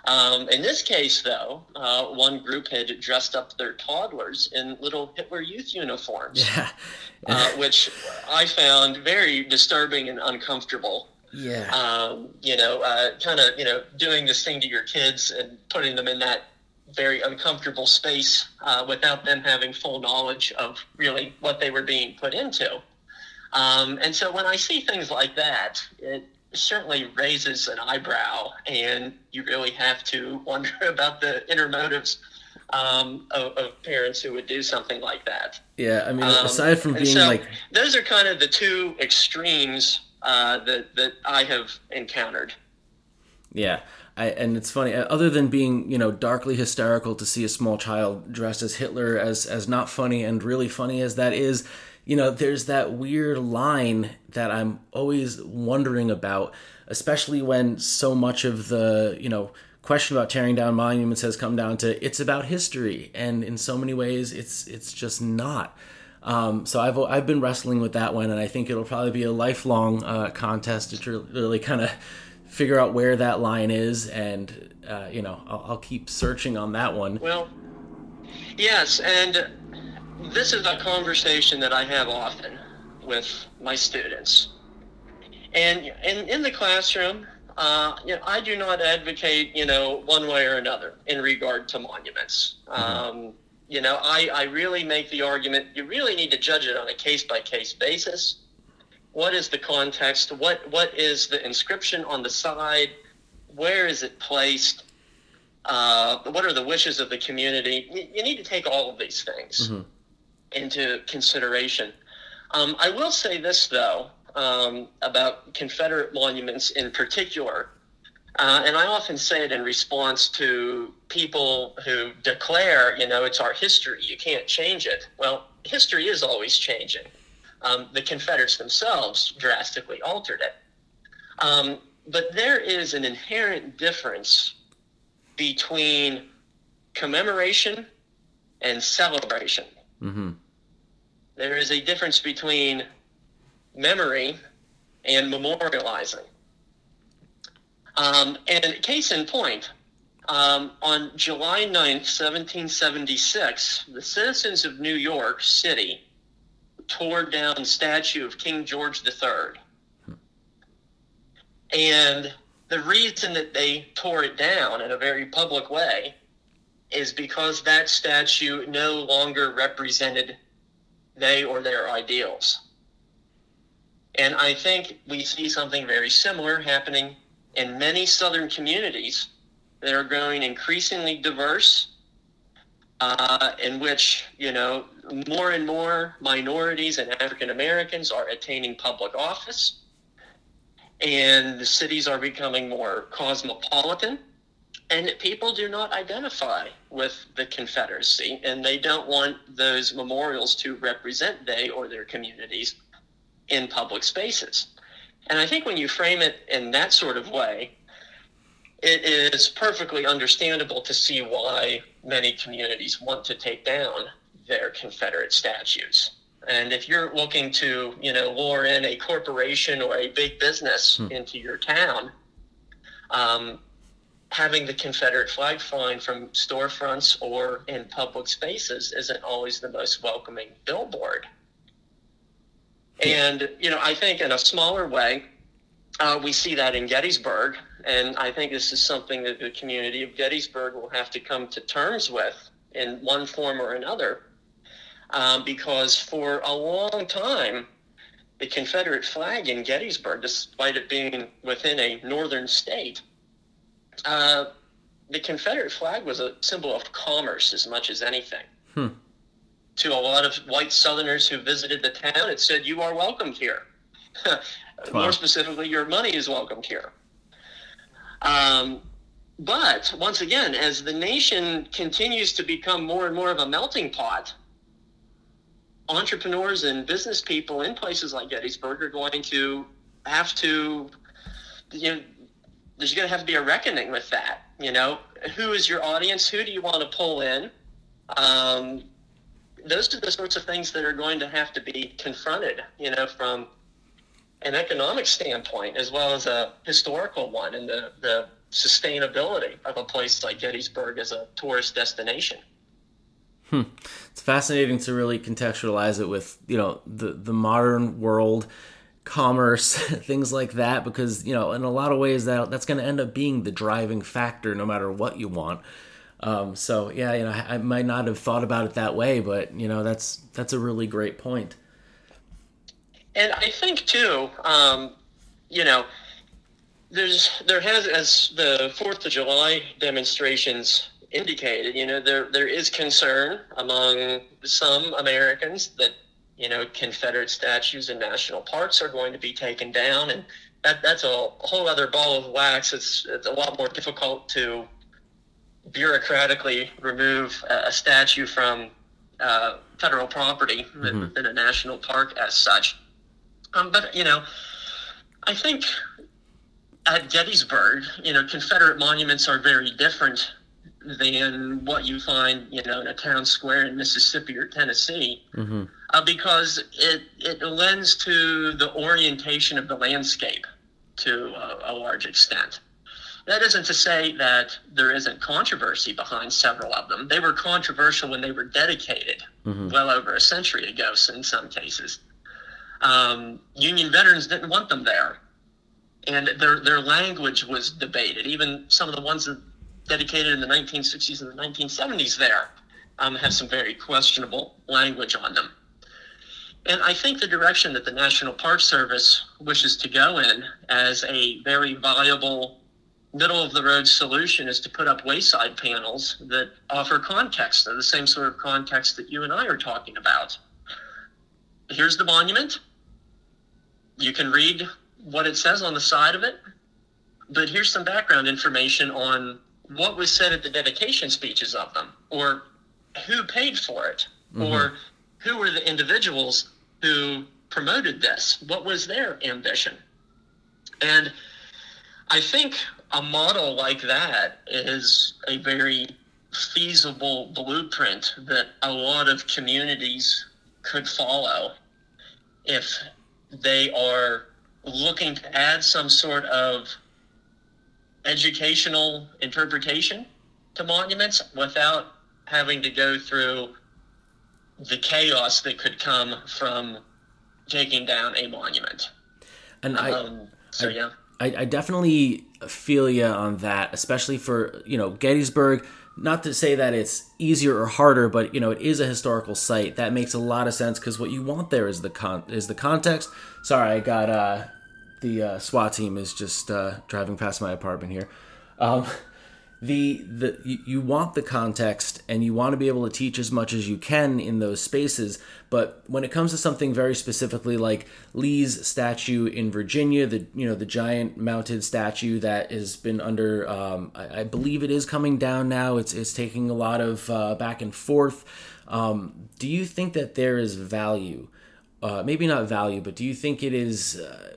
Um, in this case, though, uh, one group had dressed up their toddlers in little Hitler Youth uniforms, yeah. uh, which I found very disturbing and uncomfortable. Yeah. Um, you know, uh, kind of, you know, doing this thing to your kids and putting them in that very uncomfortable space uh, without them having full knowledge of really what they were being put into. Um, and so when I see things like that, it certainly raises an eyebrow, and you really have to wonder about the inner motives um, of, of, parents who would do something like that. Yeah, I mean, um, aside from being so like, those are kind of the two extremes uh, that that I have encountered. Yeah, I, and it's funny. Uh, other than being, you know, darkly hysterical to see a small child dressed as Hitler, as as not funny and really funny as that is, you know, there's that weird line that I'm always wondering about, especially when so much of the, you know, question about tearing down monuments has come down to it's about history, and in so many ways, it's it's just not. Um, so I've I've been wrestling with that one, and I think it'll probably be a lifelong uh, contest to really kind of figure out where that line is, and uh, you know I'll, I'll, keep searching on that one. Well, yes, and this is a conversation that I have often with my students. And in, in the classroom, uh, you know, I do not advocate, you know, one way or another in regard to monuments. Mm-hmm. Um, you know, I, I really make the argument you really need to judge it on a case by case basis. What is the context? What what is the inscription on the side? Where is it placed? Uh, what are the wishes of the community? You, you need to take all of these things mm-hmm. into consideration. Um, I will say this though um, about Confederate monuments in particular. Uh, and I often say it in response to people who declare, you know, it's our history, you can't change it. Well, history is always changing. Um, the Confederates themselves drastically altered it. Um, but there is an inherent difference between commemoration and celebration. Mm-hmm. There is a difference between memory and memorializing. Um, and case in point, um, on July 9th, 1776, the citizens of New York City tore down statue of King George III. And the reason that they tore it down in a very public way is because that statue no longer represented they or their ideals. And I think we see something very similar happening in many southern communities that are growing increasingly diverse, uh, in which, you know, more and more minorities and African Americans are attaining public office. And the cities are becoming more cosmopolitan. And people do not identify with the Confederacy, and they don't want those memorials to represent they or their communities in public spaces. And I think when you frame it in that sort of way, it is perfectly understandable to see why many communities want to take down their Confederate statues. And if you're looking to, you know, lure in a corporation or a big business hmm. into your town, um, having the Confederate flag flying from storefronts or in public spaces isn't always the most welcoming billboard. And, you know, I think in a smaller way, uh, we see that in Gettysburg. And I think this is something that the community of Gettysburg will have to come to terms with in one form or another. Um, because for a long time, the Confederate flag in Gettysburg, despite it being within a northern state, uh, the Confederate flag was a symbol of commerce as much as anything. Hmm to a lot of white Southerners who visited the town. It said, "You are welcomed here." More specifically, your money is welcomed here. Um, but once again, as the nation continues to become more and more of a melting pot, entrepreneurs and business people in places like Gettysburg are going to have to, you know, there's going to have to be a reckoning with that. You know, who is your audience? Who do you want to pull in? Um, those are the sorts of things that are going to have to be confronted, you know, from an economic standpoint as well as a historical one and the, the sustainability of a place like Gettysburg as a tourist destination. Hmm. It's fascinating to really contextualize it with, you know, the, the modern world, commerce, things like that, because, you know, in a lot of ways that that's going to end up being the driving factor no matter what you want. Um, so yeah, you know, I, I, might not have thought about it that way, but you know, that's that's a really great point. And I think too, um, you know, there's there has as the Fourth of July demonstrations indicated, you know, there there is concern among some Americans that you know Confederate statues in national parks are going to be taken down, and that that's a whole other ball of wax. It's it's a lot more difficult to bureaucratically remove a, statue from uh, federal property mm-hmm. within a national park as such. Um, but you know, I think at Gettysburg, you know, Confederate monuments are very different than what you find, you know, in a town square in Mississippi or Tennessee, mm-hmm. uh, because it it lends to the orientation of the landscape to a, a large extent. that isn't to say that there isn't controversy behind several of them. They were controversial when they were dedicated mm-hmm. well over a century ago, in some cases. Um, Union veterans didn't want them there, and their their language was debated. Even some of the ones that dedicated in the 1960s and the 1970s there um, have some very questionable language on them. And I think the direction that the National Park Service wishes to go in as a very viable middle of the road solution is to put up wayside panels that offer context, the same sort of context that you and I are talking about. Here's the monument. You can read what it says on the side of it, but here's some background information on what was said at the dedication speeches of them, or who paid for it, mm-hmm. or who were the individuals who promoted this? What was their ambition? And I think a model like that is a very feasible blueprint that a lot of communities could follow if they are looking to add some sort of educational interpretation to monuments without having to go through the chaos that could come from taking down a monument. And I, um, so I, yeah, I, I definitely feel you on that, especially for you know Gettysburg. Not to say that it's easier or harder, but you know it is a historical site. That makes a lot of sense because what you want there is the con is the context. Sorry, I got uh, the uh, SWAT team is just uh, driving past my apartment here. Um, the the you, want the context and you want to be able to teach as much as you can in those spaces but when it comes to something very specifically like lee's statue in virginia the you know the giant mounted statue that has been under um, I, I, believe it is coming down now it's it's taking a lot of uh, back and forth um, do you think that there is value uh, maybe not value but do you think it is uh,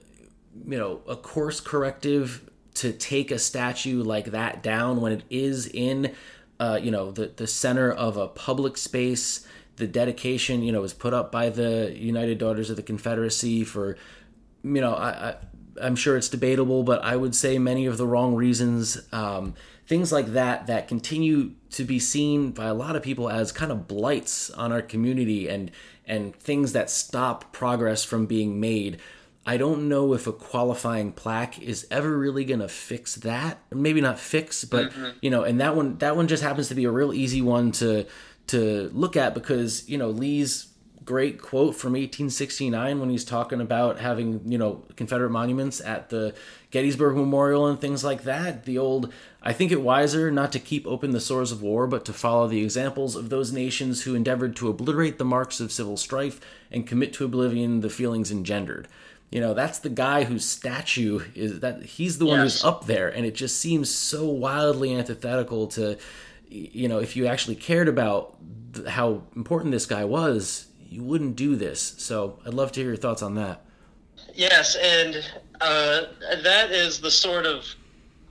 you know a course corrective to take a statue like that down when it is in uh, you know the the center of a public space. The dedication you know was put up by the united daughters of the confederacy for you know i, I i'm sure it's debatable but i would say many of the wrong reasons um, things like that that continue to be seen by a lot of people as kind of blights on our community and and things that stop progress from being made I don't know if a qualifying plaque is ever really going to fix that. Maybe not fix, but mm-hmm. you know, and that one that one just happens to be a real easy one to to look at because, you know, Lee's great quote from 1869 when he's talking about having, you know, Confederate monuments at the Gettysburg Memorial and things like that. The old I think it wiser not to keep open the sores of war, but to follow the examples of those nations who endeavored to obliterate the marks of civil strife and commit to oblivion the feelings engendered you know that's the guy whose statue is that he's the one yes. who's up there and it just seems so wildly antithetical to you know if you actually cared about how important this guy was you wouldn't do this. So i'd love to hear your thoughts on that. Yes and uh, that is the sort of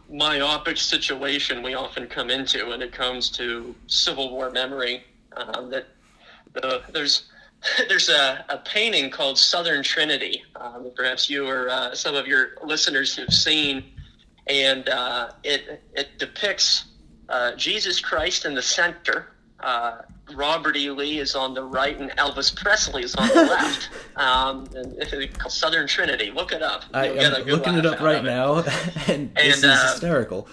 myopic situation we often come into when it comes to civil war memory. Um, that the, there's there's a, a, painting called Southern Trinity. Um, perhaps you or uh, some of your listeners have seen, and uh, it it depicts uh, Jesus Christ in the center. Uh, Robert E. Lee is on the right, and Elvis Presley is on the left. Um, and it's called Southern Trinity. Look it up. I am looking it up right now, and, and this is uh, hysterical.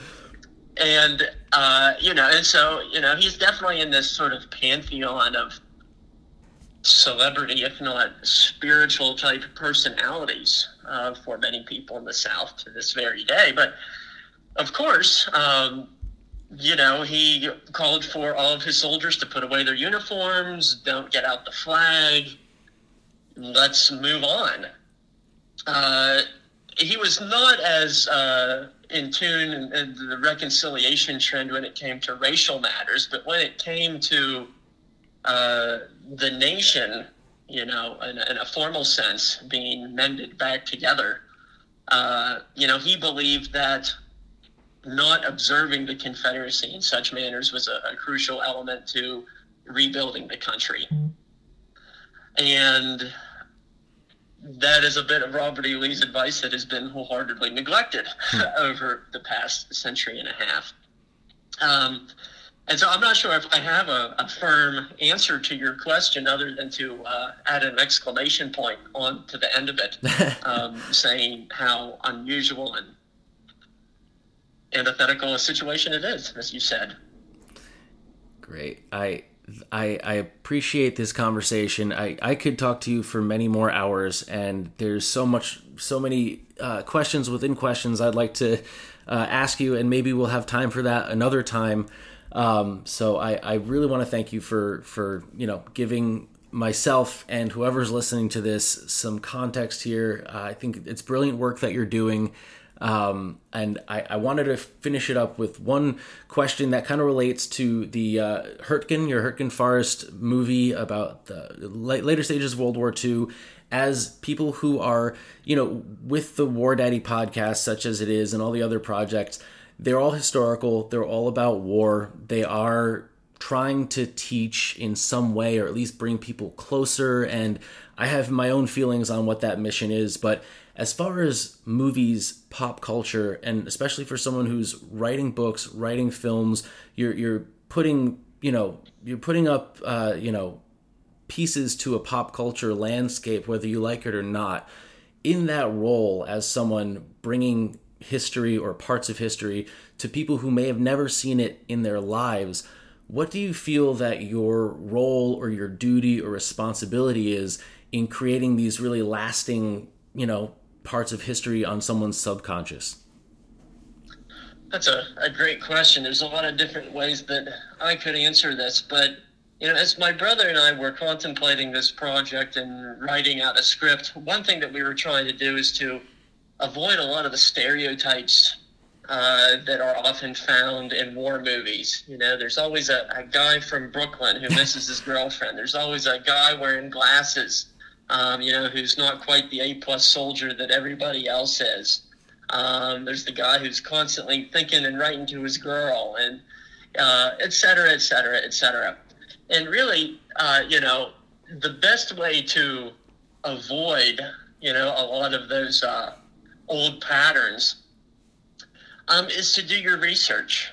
And uh, you know, and so you know, he's definitely in this sort of pantheon of celebrity, if not spiritual type personalities uh, for many people in the South to this very day. But of course, um, you know, he called for all of his soldiers to put away their uniforms, don't get out the flag, let's move on. Uh, he was not as uh, in tune in, in the reconciliation trend when it came to racial matters, but when it came to uh, the nation, you know, in, in, a formal sense, being mended back together. Uh, you know, he believed that not observing the Confederacy in such manners was a, a crucial element to rebuilding the country. And that is a bit of Robert E. Lee's advice that has been wholeheartedly neglected hmm. over the past century and a half. Um, and so I'm not sure if I have a, a, firm answer to your question other than to uh, add an exclamation point on to the end of it, um, saying how unusual and antithetical a situation it is, as you said. Great. I I, I appreciate this conversation. I, I could talk to you for many more hours, and there's so much, so many uh, questions within questions I'd like to uh, ask you, and maybe we'll have time for that another time. Um, so I, I really want to thank you for for you know giving myself and whoever's listening to this some context here. Uh, I think it's brilliant work that you're doing. Um, and I, I, wanted to finish it up with one question that kind of relates to the uh, Hurtgen, your Hurtgen Forest movie about the later stages of World War II. As people who are, you know, with the War Daddy podcast, such as it is, and all the other projects, they're all historical. They're all about war. They are trying to teach in some way, or at least bring people closer. And I have my own feelings on what that mission is, but as far as movies, pop culture, and especially for someone who's writing books, writing films, you're you're putting you know you're putting up uh, you know pieces to a pop culture landscape, whether you like it or not. In that role as someone bringing history or parts of history to people who may have never seen it in their lives, what do you feel that your role or your duty or responsibility is in creating these really lasting, you know, parts of history on someone's subconscious? That's a, a great question. There's a lot of different ways that I could answer this, but you know, as my brother and I were contemplating this project and writing out a script, one thing that we were trying to do is to avoid a lot of the stereotypes uh, that are often found in war movies. You know, there's always a, a guy from Brooklyn who misses his girlfriend. There's always a guy wearing glasses um, you know, who's not quite the A plus soldier that everybody else is. Um, there's the guy who's constantly thinking and writing to his girl, and uh, et cetera, et cetera, et cetera. And really, uh, you know, the best way to avoid, you know, a lot of those uh, old patterns um, is to do your research.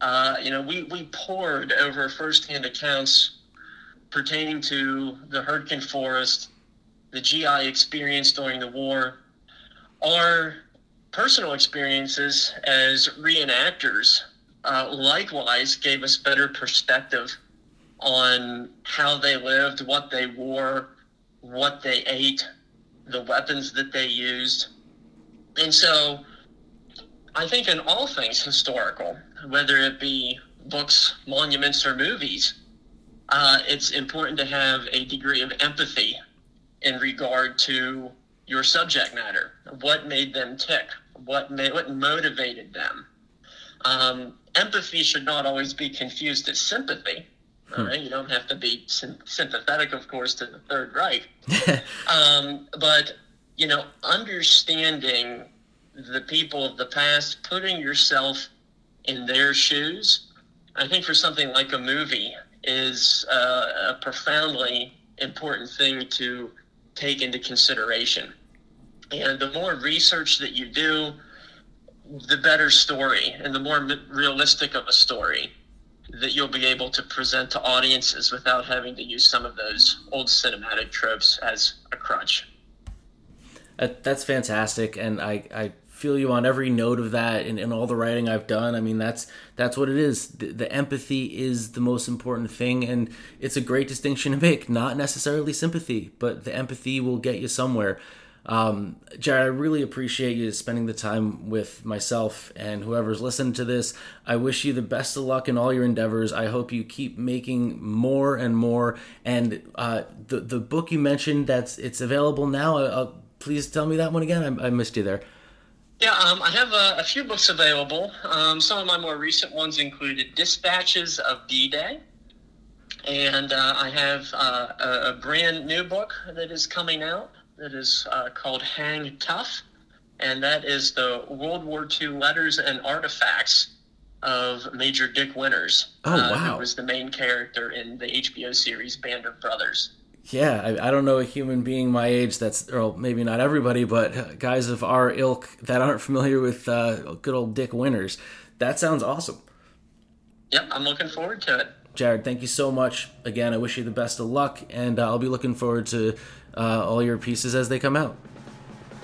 Uh, you know, we, we poured over firsthand accounts pertaining to the Hurtgen Forest the GI experience during the war, our personal experiences as reenactors uh, likewise gave us better perspective on how they lived, what they wore, what they ate, the weapons that they used. And so I think in all things historical, whether it be books, monuments, or movies, uh, it's important to have a degree of empathy in regard to your subject matter. What made them tick? What made, what motivated them? Um, empathy should not always be confused as sympathy. Hmm. Right? You don't have to be sympathetic, of course, to the Third Reich. um, but you know, understanding the people of the past, putting yourself in their shoes, I think for something like a movie is uh, a profoundly important thing to take into consideration. And the more research that you do, the better story and the more realistic of a story that you'll be able to present to audiences without having to use some of those old cinematic tropes as a crutch. That's fantastic, and I, I feel you on every note of that and, in all the writing I've done. I mean, that's that's what it is. The, the, empathy is the most important thing, and it's a great distinction to make. Not necessarily sympathy, but the empathy will get you somewhere. Um, Jared, I really appreciate you spending the time with myself and whoever's listening to this. I wish you the best of luck in all your endeavors. I hope you keep making more and more. And uh, the the book you mentioned that's it's available now. Uh, please tell me that one again. I, I missed you there. Yeah, um, I have a, a, few books available. Um, some of my more recent ones included Dispatches of D Day. And uh, I have uh, a, a, brand new book that is coming out that is uh, called Hang Tough. And that is the World War II letters and artifacts of Major Dick Winters. Oh, uh, wow. Who was the main character in the HBO series Band of Brothers. Yeah, I, I, don't know a human being my age that's, or maybe not everybody, but guys of our ilk that aren't familiar with uh, good old Dick Winters. That sounds awesome. Yep, I'm looking forward to it. Jared, thank you so much. Again, I wish you the best of luck, and uh, I'll be looking forward to uh, all your pieces as they come out.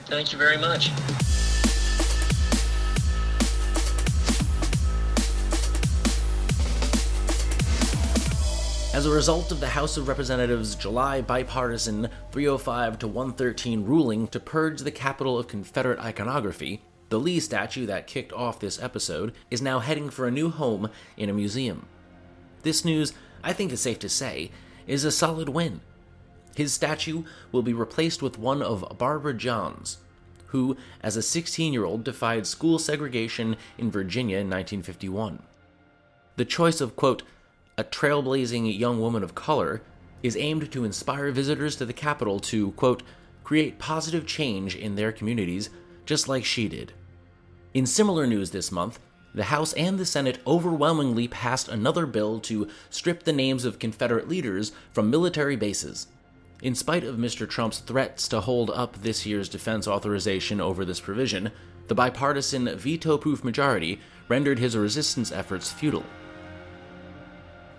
Thank you very much. As a result of the House of Representatives' July bipartisan 305 to 113 ruling to purge the Capitol of Confederate iconography, the Lee statue that kicked off this episode is now heading for a new home in a museum. This news, I think is safe to say, is a solid win. His statue will be replaced with one of Barbara Johns, who, as a 16 year old, defied school segregation in Virginia in 1951. The choice of, quote, a trailblazing young woman of color, is aimed to inspire visitors to the Capitol to, quote, create positive change in their communities, just like she did. In similar news this month, the House and the Senate overwhelmingly passed another bill to strip the names of Confederate leaders from military bases. In spite of Mr. Trump's threats to hold up this year's defense authorization over this provision, the bipartisan veto proof majority rendered his resistance efforts futile.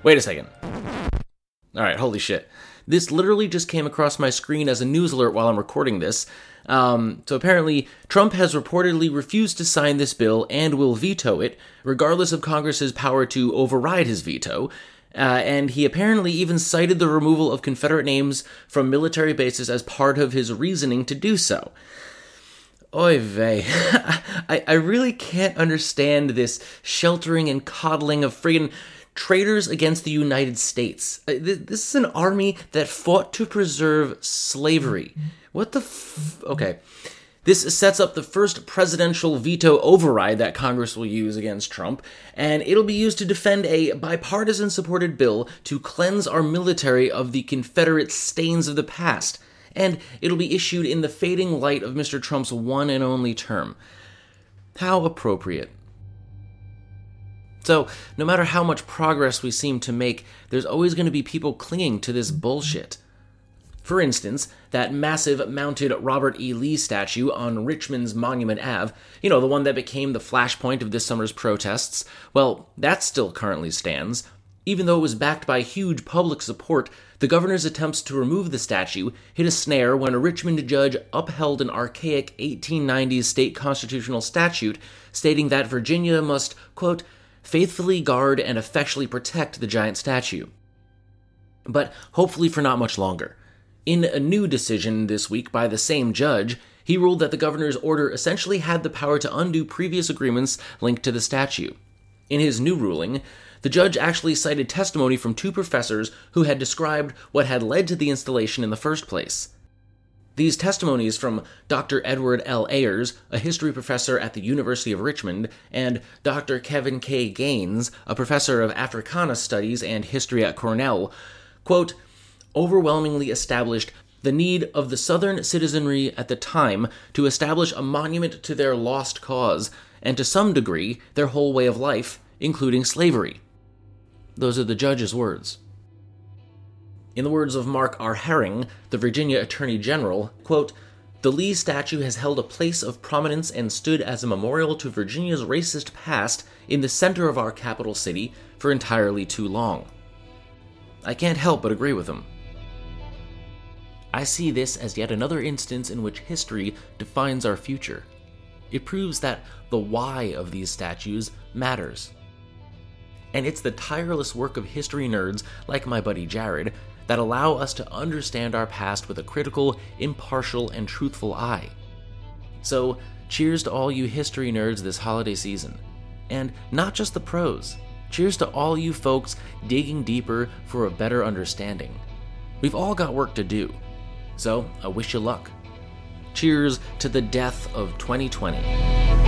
Wait a second. All right, holy shit. This literally just came across my screen as a news alert while I'm recording this. Um, so apparently, Trump has reportedly refused to sign this bill and will veto it, regardless of Congress's power to override his veto. Uh, and he apparently even cited the removal of Confederate names from military bases as part of his reasoning to do so. Oy vey. I, I really can't understand this sheltering and coddling of friggin' traitors against the United States. Uh, this is an army that fought to preserve slavery. What the f- Okay. This sets up the first presidential veto override that Congress will use against Trump, and it'll be used to defend a bipartisan supported bill to cleanse our military of the Confederate stains of the past. And it'll be issued in the fading light of Mr. Trump's one and only term. How appropriate. So, no matter how much progress we seem to make, there's always going to be people clinging to this bullshit. For instance, that massive mounted Robert E. Lee statue on Richmond's Monument Ave, you know, the one that became the flashpoint of this summer's protests, well, that still currently stands. Even though it was backed by huge public support, the governor's attempts to remove the statue hit a snare when a Richmond judge upheld an archaic 1890s state constitutional statute stating that Virginia must, quote, faithfully guard and effectually protect the giant statue. But hopefully for not much longer. In a new decision this week by the same judge, he ruled that the governor's order essentially had the power to undo previous agreements linked to the statue. In his new ruling, the judge actually cited testimony from two professors who had described what had led to the installation in the first place. These testimonies from Dr. Edward L. Ayers, a history professor at the University of Richmond, and Dr. Kevin K. Gaines, a professor of Africana Studies and History at Cornell, quote, overwhelmingly established the need of the Southern citizenry at the time to establish a monument to their lost cause, and to some degree, their whole way of life, including slavery. Those are the judge's words. In the words of Mark R. Herring, the Virginia Attorney General, quote, the Lee statue has held a place of prominence and stood as a memorial to Virginia's racist past in the center of our capital city for entirely too long. I can't help but agree with him. I see this as yet another instance in which history defines our future. It proves that the why of these statues matters. And it's the tireless work of history nerds like my buddy Jared that allow us to understand our past with a critical, impartial, and truthful eye. So, cheers to all you history nerds this holiday season. And not just the pros, cheers to all you folks digging deeper for a better understanding. We've all got work to do, so I wish you luck. Cheers to the death of 2020.